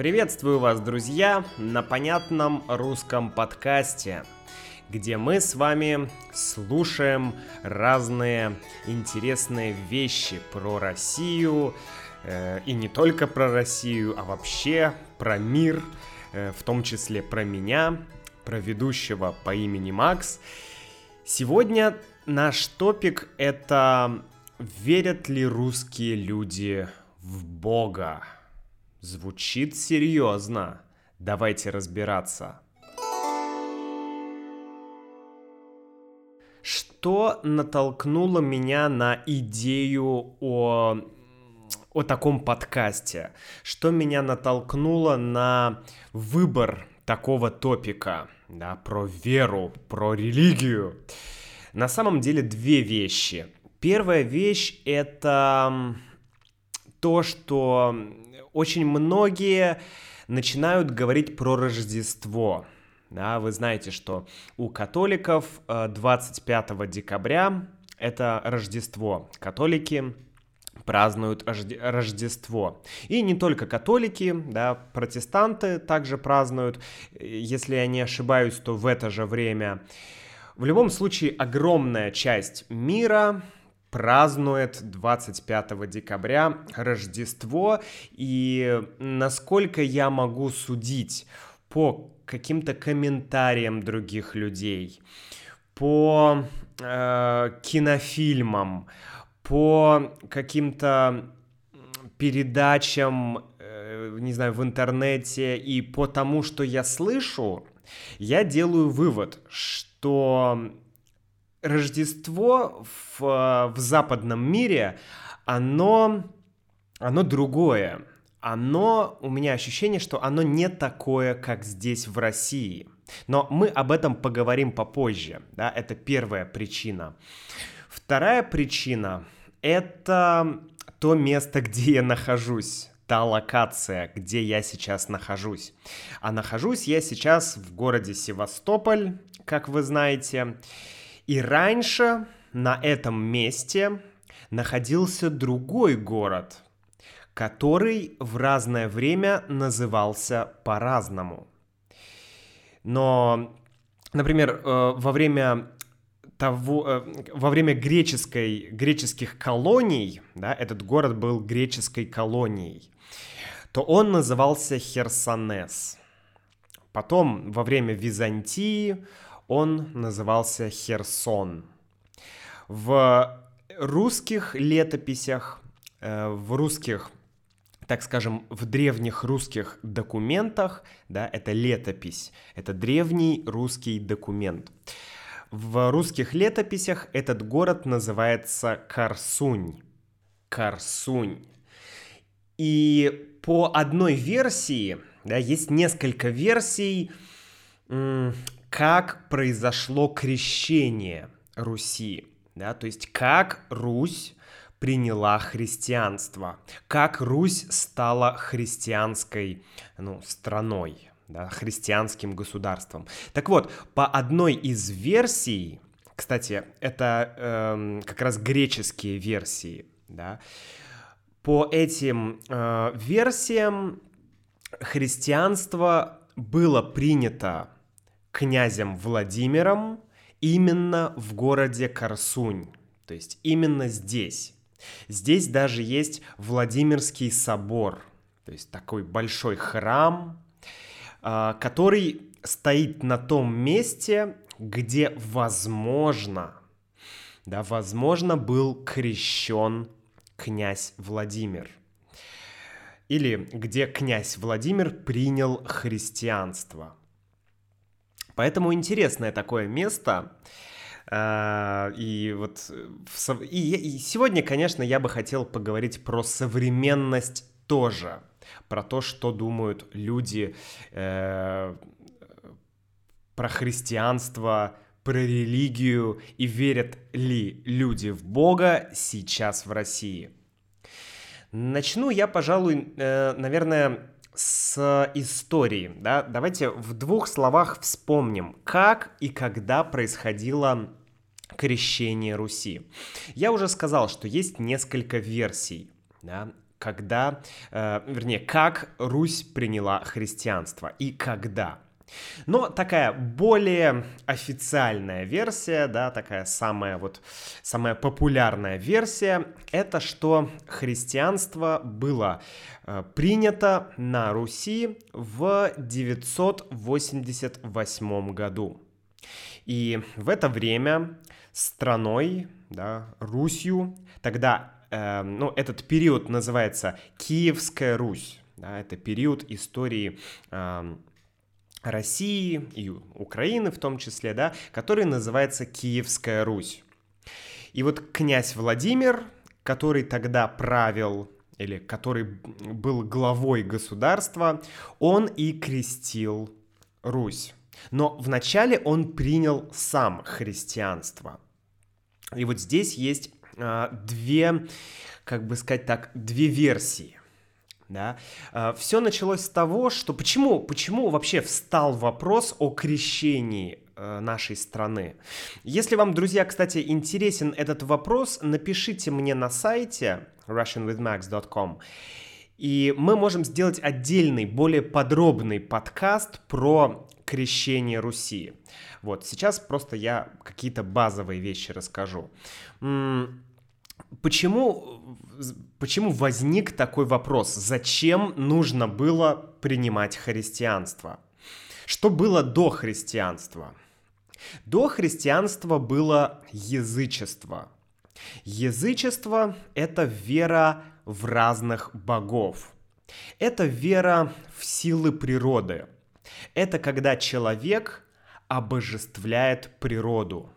Приветствую вас, друзья, на понятном русском подкасте, где мы с вами слушаем разные интересные вещи про Россию, э, и не только про Россию, а вообще про мир, э, в том числе про меня, про ведущего по имени Макс. Сегодня наш топик это верят ли русские люди в Бога? Звучит серьезно. Давайте разбираться. Что натолкнуло меня на идею о, о таком подкасте? Что меня натолкнуло на выбор такого топика, да, про веру, про религию? На самом деле две вещи. Первая вещь это то, что очень многие начинают говорить про Рождество. Да, вы знаете, что у католиков 25 э, декабря это Рождество. Католики празднуют Рождество. И не только католики, да, протестанты также празднуют. Если я не ошибаюсь, то в это же время. В любом случае, огромная часть мира празднует 25 декабря Рождество, и насколько я могу судить по каким-то комментариям других людей, по э, кинофильмам, по каким-то передачам, э, не знаю, в интернете и по тому, что я слышу, я делаю вывод, что Рождество в, в западном мире, оно, оно другое. Оно, у меня ощущение, что оно не такое, как здесь в России. Но мы об этом поговорим попозже. Да? Это первая причина. Вторая причина — это то место, где я нахожусь та локация, где я сейчас нахожусь. А нахожусь я сейчас в городе Севастополь, как вы знаете. И раньше на этом месте находился другой город, который в разное время назывался по-разному. Но, например, э, во время того, э, во время греческой, греческих колоний, да, этот город был греческой колонией, то он назывался Херсонес. Потом, во время Византии, он назывался Херсон. В русских летописях, э, в русских так скажем, в древних русских документах, да, это летопись, это древний русский документ. В русских летописях этот город называется Карсунь. Карсунь. И по одной версии, да, есть несколько версий, как произошло крещение Руси, да, то есть как Русь приняла христианство, как Русь стала христианской ну, страной, да, христианским государством. Так вот, по одной из версий, кстати, это э, как раз греческие версии, да, по этим э, версиям христианство было принято князем Владимиром именно в городе Корсунь, то есть именно здесь. Здесь даже есть Владимирский собор, то есть такой большой храм, а, который стоит на том месте, где, возможно, да, возможно, был крещен князь Владимир. Или где князь Владимир принял христианство – Поэтому интересное такое место. А, и вот и, сегодня, конечно, я бы хотел поговорить про современность тоже, про то, что думают люди э, про христианство, про религию и верят ли люди в Бога сейчас в России. Начну я, пожалуй, э, наверное, с историей, да, давайте в двух словах вспомним, как и когда происходило крещение Руси. Я уже сказал, что есть несколько версий, да, когда, э, вернее, как Русь приняла христианство и когда. Но такая более официальная версия, да, такая самая вот, самая популярная версия, это что христианство было э, принято на Руси в 988 году. И в это время страной, да, Русью, тогда, э, ну, этот период называется Киевская Русь, да, это период истории э, России и Украины в том числе, да, который называется Киевская Русь. И вот князь Владимир, который тогда правил или который был главой государства, он и крестил Русь. Но вначале он принял сам христианство. И вот здесь есть а, две, как бы сказать так, две версии да. А, Все началось с того, что почему, почему вообще встал вопрос о крещении э, нашей страны. Если вам, друзья, кстати, интересен этот вопрос, напишите мне на сайте russianwithmax.com, и мы можем сделать отдельный, более подробный подкаст про крещение Руси. Вот, сейчас просто я какие-то базовые вещи расскажу. Почему, почему возник такой вопрос? Зачем нужно было принимать христианство? Что было до христианства? До христианства было язычество. Язычество — это вера в разных богов. Это вера в силы природы. Это когда человек обожествляет природу.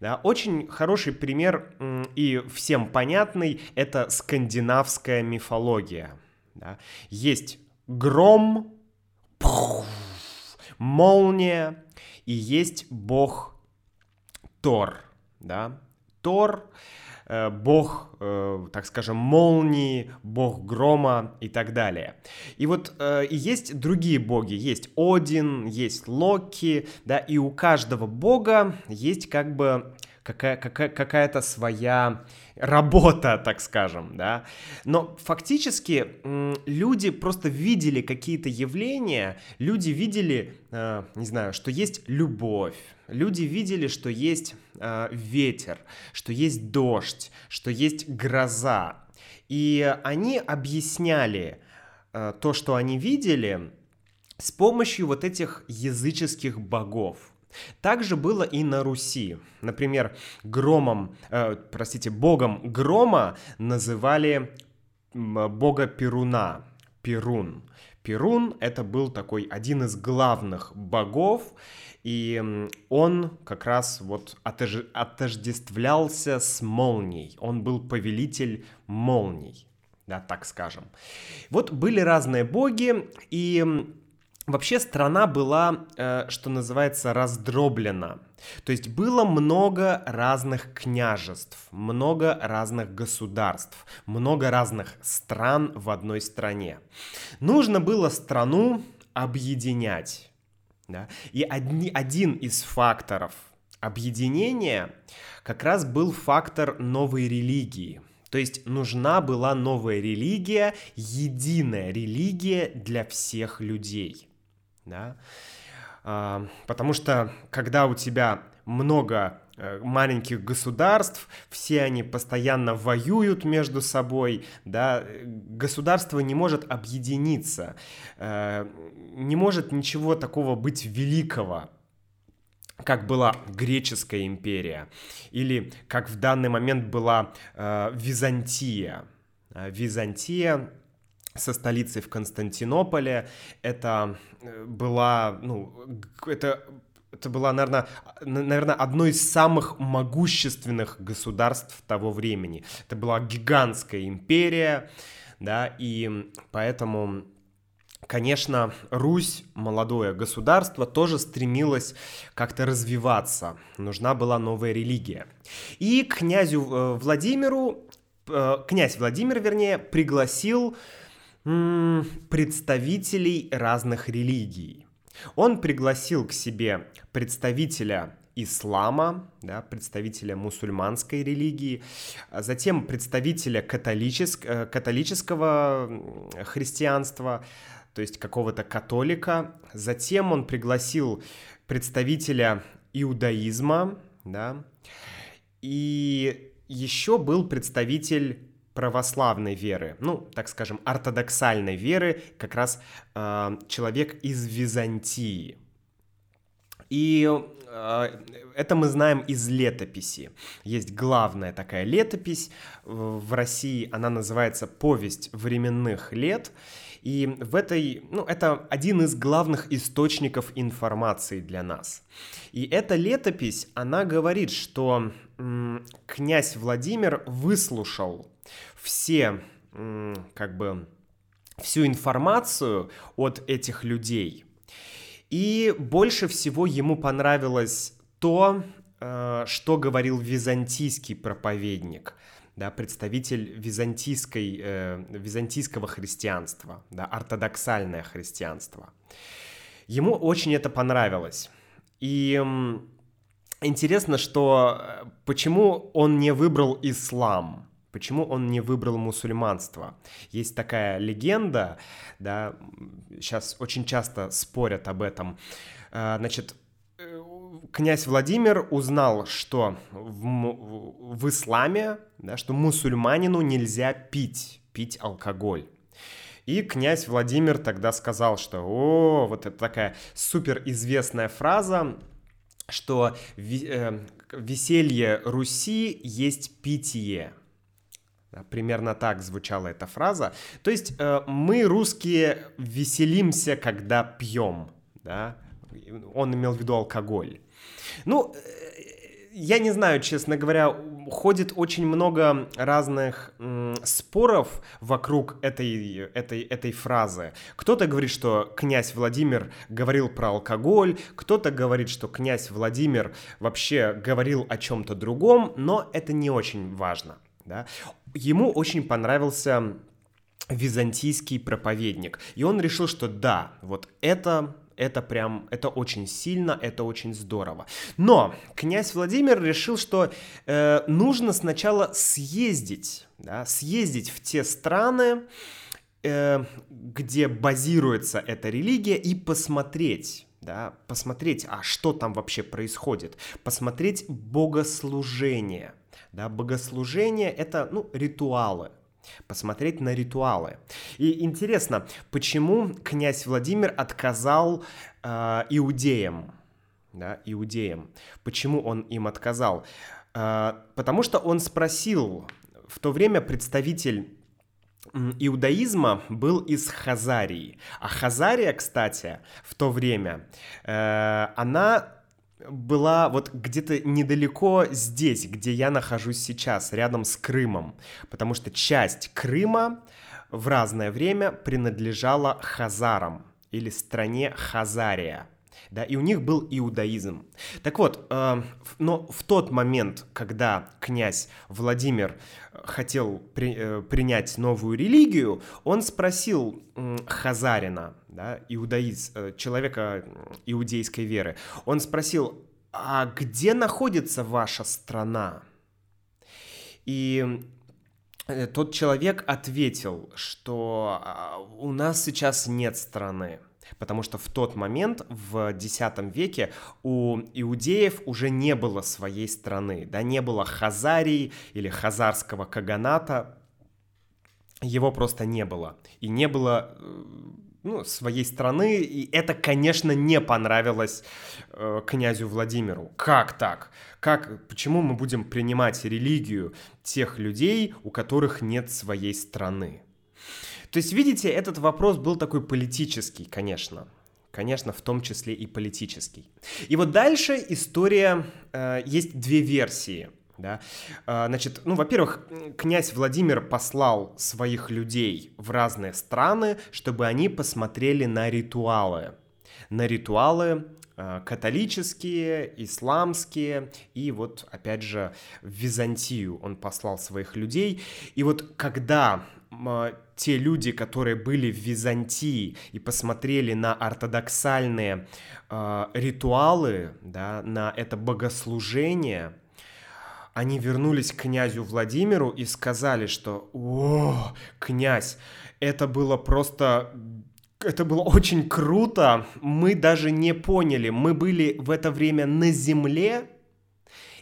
Да, очень хороший пример и всем понятный — это скандинавская мифология. Да. Есть гром, молния, и есть бог Тор. Да. Тор бог, э, так скажем, молнии, бог грома и так далее. И вот э, и есть другие боги, есть Один, есть Локи, да, и у каждого бога есть как бы какая, какая, какая-то своя работа, так скажем, да. Но фактически люди просто видели какие-то явления, люди видели, э, не знаю, что есть любовь, люди видели, что есть э, ветер, что есть дождь, что есть гроза. И они объясняли э, то, что они видели, с помощью вот этих языческих богов. Также было и на Руси. Например, громом, э, простите, богом грома называли бога Перуна, Перун. Перун — это был такой один из главных богов, и он как раз вот отож... отождествлялся с молнией. Он был повелитель молний, да, так скажем. Вот были разные боги, и Вообще страна была, э, что называется, раздроблена. То есть было много разных княжеств, много разных государств, много разных стран в одной стране. Нужно было страну объединять. Да? И одни, один из факторов объединения как раз был фактор новой религии. То есть нужна была новая религия, единая религия для всех людей да, а, потому что когда у тебя много э, маленьких государств, все они постоянно воюют между собой, да, государство не может объединиться, э, не может ничего такого быть великого, как была греческая империя, или как в данный момент была э, Византия. Византия со столицей в Константинополе. Это э, была, ну, это это была, наверное, наверное, одно из самых могущественных государств того времени. Это была гигантская империя, да, и поэтому, конечно, Русь, молодое государство, тоже стремилось как-то развиваться. Нужна была новая религия. И князю э, Владимиру, э, князь Владимир, вернее, пригласил представителей разных религий. Он пригласил к себе представителя ислама, да, представителя мусульманской религии, а затем представителя католическ, э, католического христианства, то есть какого-то католика. Затем он пригласил представителя иудаизма, да, и еще был представитель православной веры, ну, так скажем, ортодоксальной веры, как раз э, человек из Византии. И э, это мы знаем из летописи. Есть главная такая летопись в России, она называется «Повесть временных лет», и в этой, ну, это один из главных источников информации для нас. И эта летопись, она говорит, что князь Владимир выслушал все, как бы, всю информацию от этих людей. И больше всего ему понравилось то, э, что говорил византийский проповедник – да, представитель византийской, э, византийского христианства, да, ортодоксальное христианство. Ему очень это понравилось. И интересно, что э, почему он не выбрал ислам, почему он не выбрал мусульманство. Есть такая легенда, да, сейчас очень часто спорят об этом. Э, значит, князь Владимир узнал, что в, в исламе, да, что мусульманину нельзя пить, пить алкоголь. И князь Владимир тогда сказал, что о, вот это такая супер известная фраза, что э, веселье Руси есть питье. Примерно так звучала эта фраза. То есть э, мы, русские, веселимся, когда пьем. Да? Он имел в виду алкоголь. Ну, э, я не знаю, честно говоря, ходит очень много разных м, споров вокруг этой, этой, этой фразы. Кто-то говорит, что князь Владимир говорил про алкоголь, кто-то говорит, что князь Владимир вообще говорил о чем-то другом, но это не очень важно. Да? Ему очень понравился византийский проповедник, и он решил, что да, вот это это прям, это очень сильно, это очень здорово. Но князь Владимир решил, что э, нужно сначала съездить, да, съездить в те страны, э, где базируется эта религия, и посмотреть, да, посмотреть, а что там вообще происходит, посмотреть богослужение. Да, богослужение — это, ну, ритуалы, посмотреть на ритуалы. И интересно, почему князь Владимир отказал э, иудеям, да, иудеям? Почему он им отказал? Э, потому что он спросил, в то время представитель иудаизма был из Хазарии. А Хазария, кстати, в то время, э, она была вот где-то недалеко здесь, где я нахожусь сейчас, рядом с Крымом, потому что часть Крыма в разное время принадлежала хазарам или стране Хазария. Да, и у них был иудаизм. Так вот, э, но в тот момент, когда князь Владимир хотел при, э, принять новую религию, он спросил э, Хазарина, да, иудаиз, э, человека иудейской веры, он спросил, а где находится ваша страна? И э, тот человек ответил, что а, у нас сейчас нет страны потому что в тот момент, в X веке, у иудеев уже не было своей страны, да, не было Хазарии или Хазарского каганата, его просто не было. И не было э, ну, своей страны, и это, конечно, не понравилось э, князю Владимиру. Как так? Как, почему мы будем принимать религию тех людей, у которых нет своей страны? То есть, видите, этот вопрос был такой политический, конечно. Конечно, в том числе и политический. И вот дальше история, э, есть две версии. Да? Э, значит, ну, во-первых, князь Владимир послал своих людей в разные страны, чтобы они посмотрели на ритуалы. На ритуалы э, католические, исламские, и вот, опять же, в Византию он послал своих людей. И вот когда э, те люди, которые были в Византии и посмотрели на ортодоксальные э, ритуалы, да, на это богослужение, они вернулись к князю Владимиру и сказали, что «О, князь, это было просто это было очень круто. Мы даже не поняли, мы были в это время на земле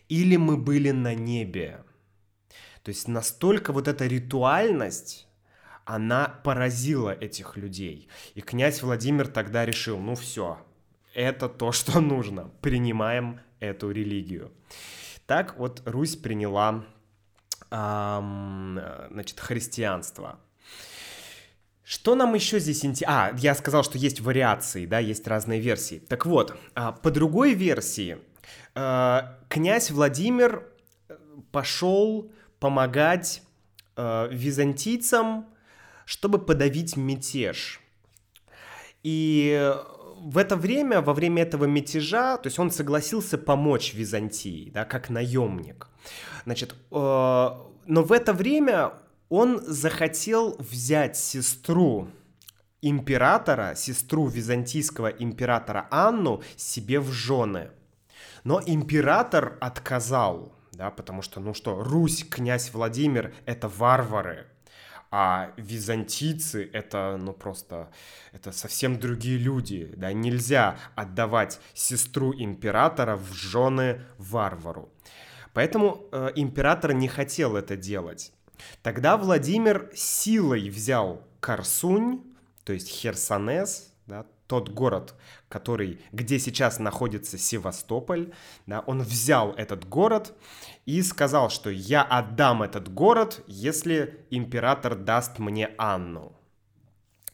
или мы были на небе. То есть настолько вот эта ритуальность, она поразила этих людей. И князь Владимир тогда решил, ну все, это то, что нужно. Принимаем эту религию. Так вот Русь приняла эм, значит, христианство. Что нам еще здесь интересно? А, я сказал, что есть вариации, да, есть разные версии. Так вот, а, по другой версии, э, князь Владимир э, пошел помогать э, византийцам, чтобы подавить мятеж. И в это время, во время этого мятежа, то есть он согласился помочь Византии, да, как наемник. Значит, но в это время он захотел взять сестру императора, сестру византийского императора Анну себе в жены. Но император отказал, да, потому что, ну что, Русь, князь Владимир — это варвары, а византийцы — это, ну просто, это совсем другие люди, да, нельзя отдавать сестру императора в жены варвару. Поэтому э, император не хотел это делать. Тогда Владимир силой взял Корсунь, то есть Херсонес, да, тот город, который, где сейчас находится Севастополь, да, он взял этот город и сказал, что я отдам этот город, если император даст мне Анну.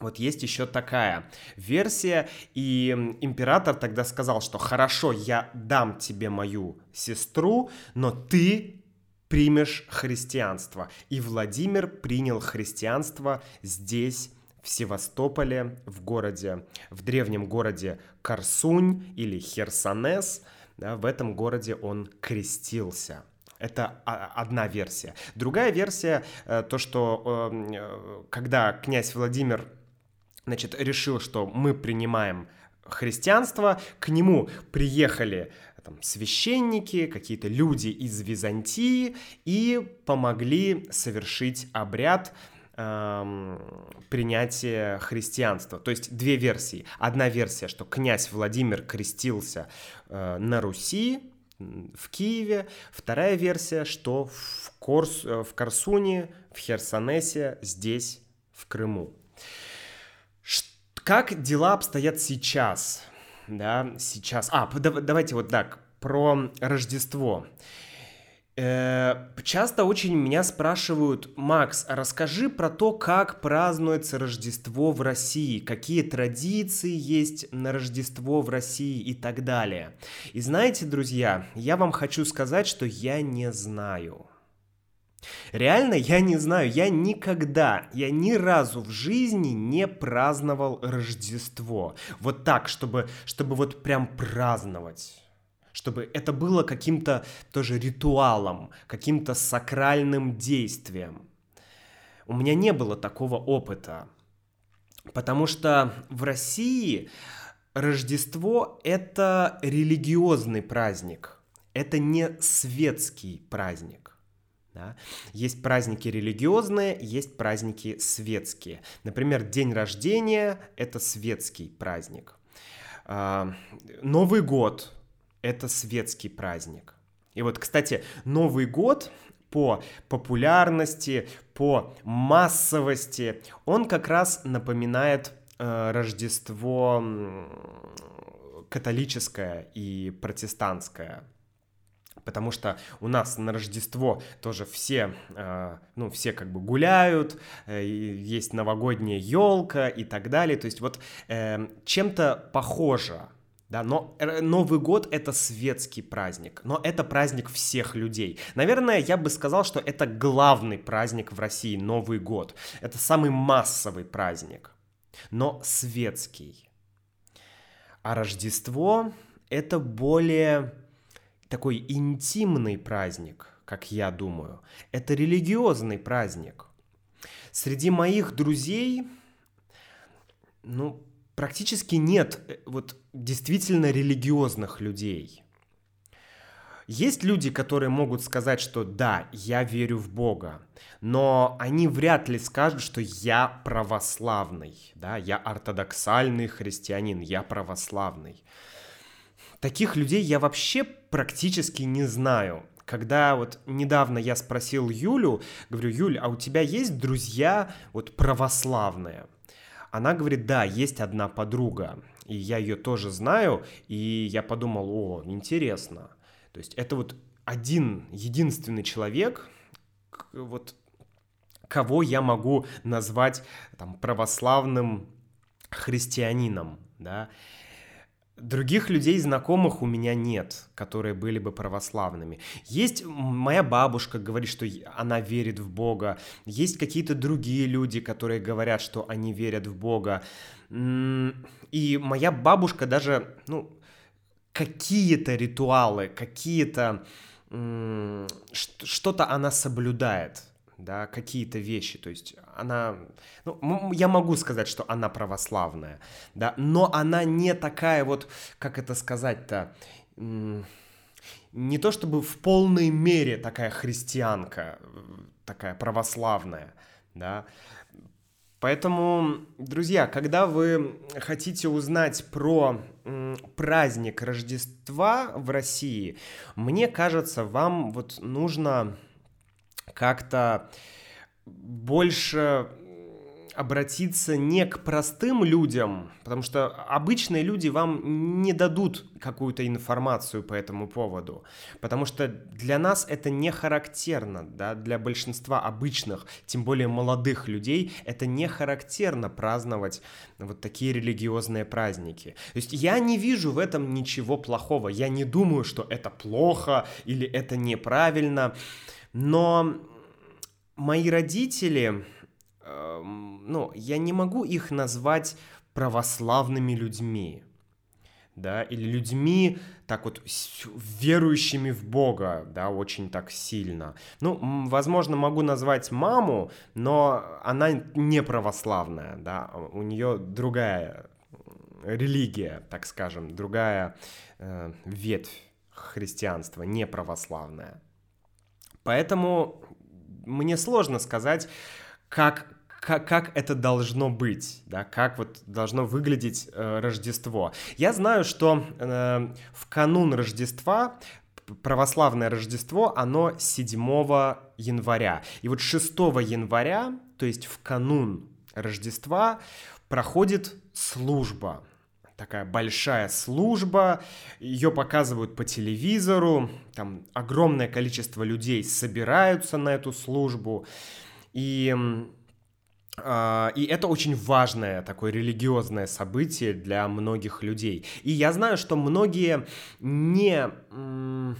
Вот есть еще такая версия, и император тогда сказал, что хорошо, я дам тебе мою сестру, но ты примешь христианство. И Владимир принял христианство здесь, в Севастополе, в городе, в древнем городе Корсунь или Херсонес. Да, в этом городе он крестился. Это одна версия. Другая версия, э, то, что эм, э, когда князь Владимир значит, решил, что мы принимаем христианство, к нему приехали там, священники, какие-то люди из Византии и помогли совершить обряд эм, принятия христианства. То есть две версии. Одна версия, что князь Владимир крестился э, на Руси, в Киеве. Вторая версия, что в, Корс, э, в Корсуне, в Херсонесе, здесь, в Крыму. Как дела обстоят сейчас? да, сейчас... А, давайте вот так, про Рождество. Э, часто очень меня спрашивают, Макс, а расскажи про то, как празднуется Рождество в России, какие традиции есть на Рождество в России и так далее. И знаете, друзья, я вам хочу сказать, что я не знаю. Реально, я не знаю, я никогда, я ни разу в жизни не праздновал Рождество. Вот так, чтобы, чтобы вот прям праздновать чтобы это было каким-то тоже ритуалом, каким-то сакральным действием. У меня не было такого опыта, потому что в России Рождество — это религиозный праздник, это не светский праздник. Да? Есть праздники религиозные, есть праздники светские. Например, день рождения — это светский праздник. А, Новый год — это светский праздник. И вот, кстати, Новый год по популярности, по массовости, он как раз напоминает э, Рождество католическое и протестантское потому что у нас на Рождество тоже все, э, ну, все как бы гуляют, э, есть новогодняя елка и так далее, то есть вот э, чем-то похоже, да, но Новый год это светский праздник, но это праздник всех людей. Наверное, я бы сказал, что это главный праздник в России, Новый год. Это самый массовый праздник, но светский. А Рождество это более такой интимный праздник, как я думаю. Это религиозный праздник. Среди моих друзей, ну, практически нет э, вот действительно религиозных людей. Есть люди, которые могут сказать, что да, я верю в Бога, но они вряд ли скажут, что я православный, да, я ортодоксальный христианин, я православный. Таких людей я вообще практически не знаю. Когда вот недавно я спросил Юлю, говорю, Юль, а у тебя есть друзья вот православные? Она говорит, да, есть одна подруга, и я ее тоже знаю, и я подумал, о, интересно. То есть это вот один, единственный человек, вот кого я могу назвать там православным христианином, да. Других людей, знакомых у меня нет, которые были бы православными. Есть моя бабушка говорит, что она верит в Бога. Есть какие-то другие люди, которые говорят, что они верят в Бога. И моя бабушка даже, ну, какие-то ритуалы, какие-то что-то она соблюдает да, какие-то вещи, то есть она, ну, я могу сказать, что она православная, да, но она не такая вот, как это сказать-то, не то чтобы в полной мере такая христианка, такая православная, да, Поэтому, друзья, когда вы хотите узнать про праздник Рождества в России, мне кажется, вам вот нужно как-то больше обратиться не к простым людям, потому что обычные люди вам не дадут какую-то информацию по этому поводу, потому что для нас это не характерно, да, для большинства обычных, тем более молодых людей, это не характерно праздновать вот такие религиозные праздники. То есть я не вижу в этом ничего плохого, я не думаю, что это плохо или это неправильно, но мои родители, ну, я не могу их назвать православными людьми, да, или людьми так вот верующими в Бога, да, очень так сильно. Ну, возможно, могу назвать маму, но она не православная, да, у нее другая религия, так скажем, другая э, ветвь христианства, не православная. Поэтому мне сложно сказать, как, как, как это должно быть, да, как вот должно выглядеть э, Рождество. Я знаю, что э, в канун Рождества православное Рождество, оно 7 января. И вот 6 января, то есть в канун Рождества, проходит служба такая большая служба, ее показывают по телевизору, там огромное количество людей собираются на эту службу, и и это очень важное такое религиозное событие для многих людей. И я знаю, что многие не,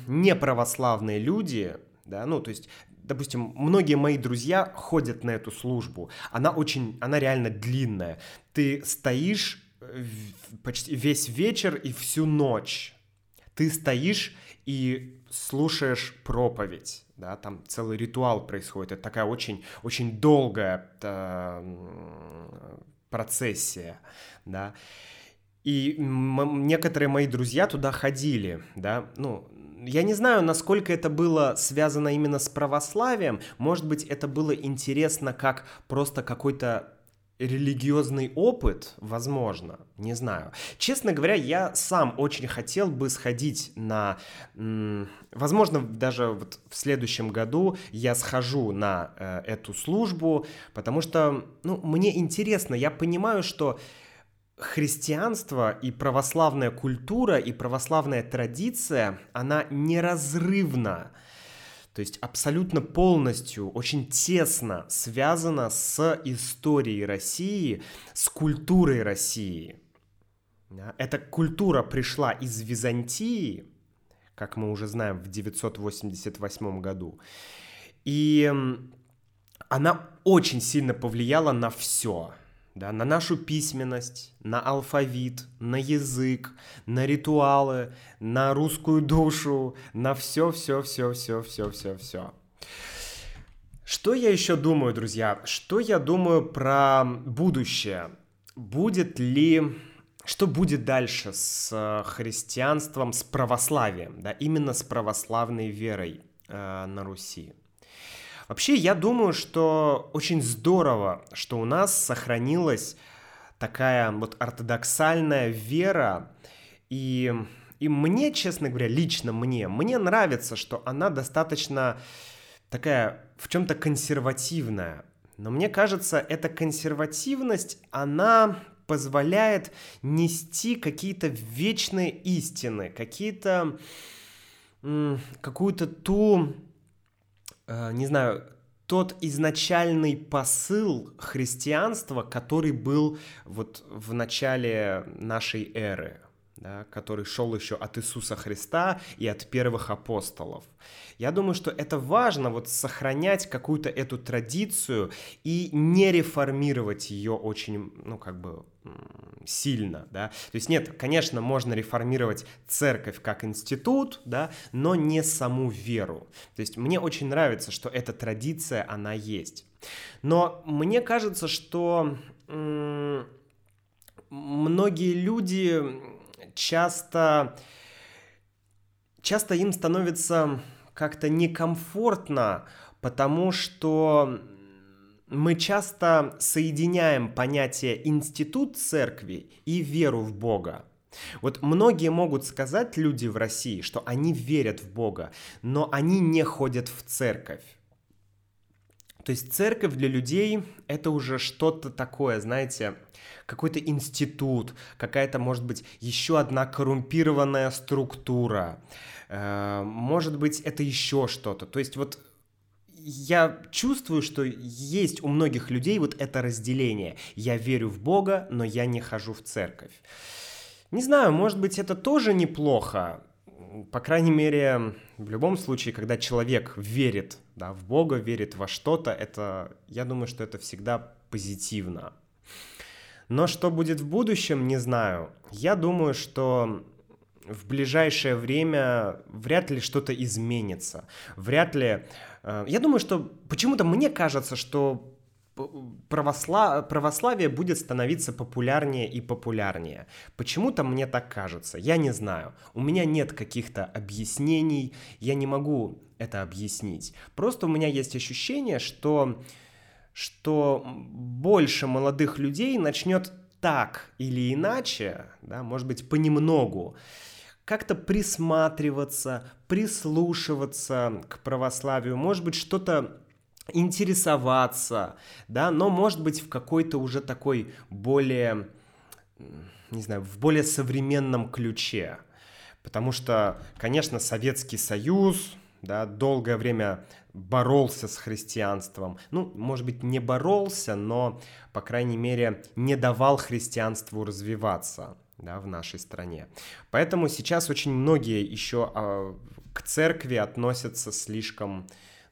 не православные люди, да, ну, то есть допустим, многие мои друзья ходят на эту службу. Она очень, она реально длинная. Ты стоишь почти весь вечер и всю ночь ты стоишь и слушаешь проповедь, да, там целый ритуал происходит, это такая очень, очень долгая э, процессия, да, и некоторые мои друзья туда ходили, да, ну, я не знаю, насколько это было связано именно с православием, может быть, это было интересно как просто какой-то религиозный опыт, возможно, не знаю. Честно говоря, я сам очень хотел бы сходить на, возможно, даже вот в следующем году я схожу на э, эту службу, потому что, ну, мне интересно, я понимаю, что христианство и православная культура и православная традиция, она неразрывна то есть абсолютно полностью, очень тесно связано с историей России, с культурой России. Эта культура пришла из Византии, как мы уже знаем, в 988 году. И она очень сильно повлияла на все да, на нашу письменность, на алфавит, на язык, на ритуалы, на русскую душу, на все, все, все, все, все, все, все. Что я еще думаю, друзья? Что я думаю про будущее? Будет ли... Что будет дальше с э, христианством, с православием, да, именно с православной верой э, на Руси? Вообще, я думаю, что очень здорово, что у нас сохранилась такая вот ортодоксальная вера, и, и мне, честно говоря, лично мне, мне нравится, что она достаточно такая в чем-то консервативная. Но мне кажется, эта консервативность, она позволяет нести какие-то вечные истины, какие-то какую-то ту, не знаю, тот изначальный посыл христианства, который был вот в начале нашей эры да, который шел еще от Иисуса Христа и от первых апостолов. Я думаю, что это важно, вот сохранять какую-то эту традицию и не реформировать ее очень, ну, как бы сильно, да. То есть нет, конечно, можно реформировать церковь как институт, да, но не саму веру. То есть мне очень нравится, что эта традиция, она есть. Но мне кажется, что многие люди часто, часто им становится как-то некомфортно, потому что мы часто соединяем понятие институт церкви и веру в Бога. Вот многие могут сказать люди в России, что они верят в Бога, но они не ходят в церковь. То есть церковь для людей это уже что-то такое, знаете, какой-то институт, какая-то, может быть, еще одна коррумпированная структура, э, может быть, это еще что-то. То есть вот я чувствую, что есть у многих людей вот это разделение. Я верю в Бога, но я не хожу в церковь. Не знаю, может быть, это тоже неплохо, по крайней мере, в любом случае, когда человек верит да, в Бога, верит во что-то, это, я думаю, что это всегда позитивно. Но что будет в будущем, не знаю. Я думаю, что в ближайшее время вряд ли что-то изменится. Вряд ли... Э, я думаю, что почему-то мне кажется, что православ... православие будет становиться популярнее и популярнее. Почему-то мне так кажется, я не знаю. У меня нет каких-то объяснений, я не могу это объяснить. Просто у меня есть ощущение, что, что больше молодых людей начнет так или иначе, да, может быть, понемногу, как-то присматриваться, прислушиваться к православию, может быть, что-то интересоваться, да, но может быть в какой-то уже такой более, не знаю, в более современном ключе. Потому что, конечно, Советский Союз, да, долгое время боролся с христианством. Ну, может быть, не боролся, но, по крайней мере, не давал христианству развиваться да, в нашей стране. Поэтому сейчас очень многие еще а, к церкви относятся слишком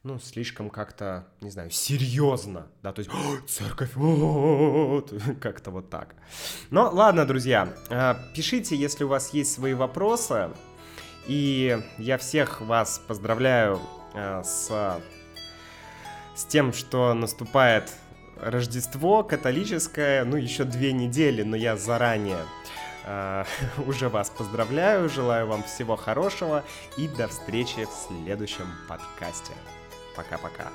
ну, слишком как-то, не знаю, серьезно, да, то есть церковь, как-то вот так. Но ладно, друзья, а, пишите, если у вас есть свои вопросы, и я всех вас поздравляю а, с, с тем, что наступает Рождество католическое, ну, еще две недели, но я заранее Uh, уже вас поздравляю, желаю вам всего хорошего и до встречи в следующем подкасте. Pra cá, pra cá.